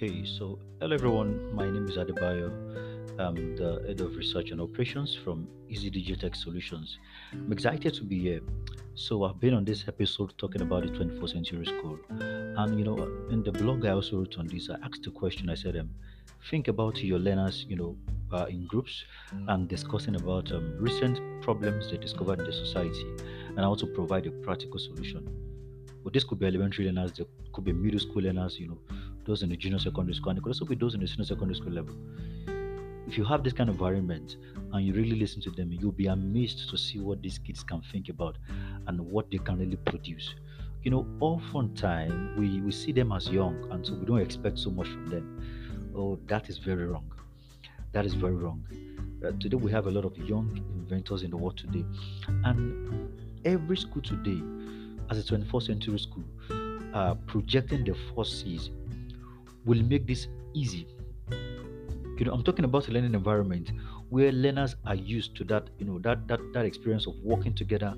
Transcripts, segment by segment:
Okay, so hello everyone. My name is Adebayo. I'm the head of research and operations from Easy Digitech Solutions. I'm excited to be here. So I've been on this episode talking about the 21st century school, and you know, in the blog I also wrote on this. I asked the question. I said, um, think about your learners, you know, uh, in groups and discussing about um, recent problems they discovered in the society, and also provide a practical solution. But this could be elementary learners, there could be middle school learners, you know, those in the junior secondary school, and it could also be those in the senior secondary school level. If you have this kind of environment and you really listen to them, you'll be amazed to see what these kids can think about and what they can really produce. You know, oftentimes we, we see them as young and so we don't expect so much from them. Oh, that is very wrong. That is very wrong. Uh, today we have a lot of young inventors in the world today, and every school today, as a 21st century school, uh, projecting the four C's will make this easy. You know, I'm talking about a learning environment where learners are used to that, you know, that that that experience of working together,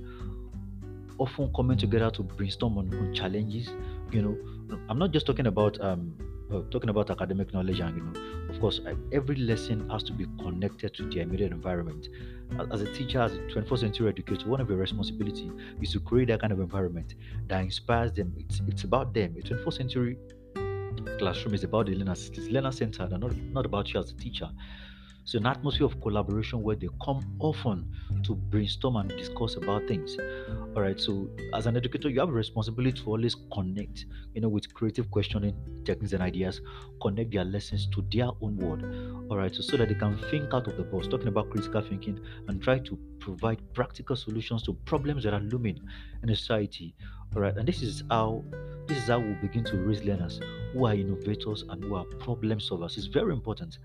often coming together to brainstorm on, on challenges. You know, I'm not just talking about um uh, talking about academic knowledge and you know of course uh, every lesson has to be connected to the immediate environment as, as a teacher as a 21st century educator one of your responsibility is to create that kind of environment that inspires them it's it's about them a 21st century classroom is about the learners. It's learner centered and not, not about you as a teacher. So an atmosphere of collaboration where they come often to brainstorm and discuss about things. All right. So as an educator, you have a responsibility to always connect, you know, with creative questioning techniques and ideas, connect their lessons to their own world. All right. So so that they can think out of the box, talking about critical thinking and try to provide practical solutions to problems that are looming in society. All right. And this is how this is how we begin to raise learners who are innovators and who are problem solvers. It's very important.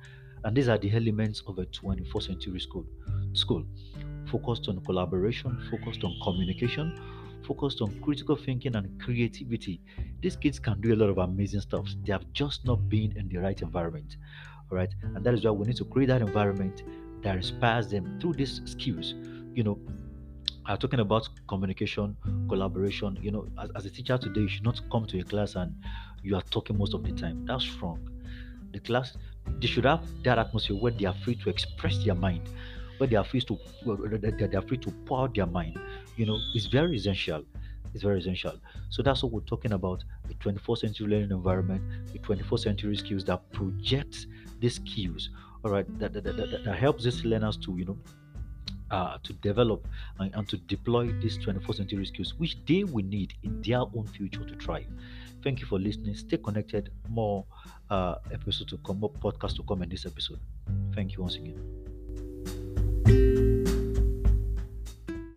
And these are the elements of a 21st century school. School focused on collaboration, focused on communication, focused on critical thinking and creativity. These kids can do a lot of amazing stuff. They have just not been in the right environment. All right. And that is why we need to create that environment that inspires them through these skills. You know, are talking about communication, collaboration. You know, as, as, a teacher today, you should not come to a class and you are talking most of the time. That's wrong. The class, they should have that atmosphere where they are free to express their mind, where they are free to they are free to pour out their mind. You know, it's very essential. It's very essential. So that's what we're talking about: the 21st century learning environment, the 21st century skills that project these skills. All right, that, that, that, that helps these learners to you know uh, to develop and, and, to deploy these 21st century skills, which they will need in their own future to thrive. Thank you for listening. Stay connected. More uh, episodes to come, more podcasts to come in this episode. Thank you once again.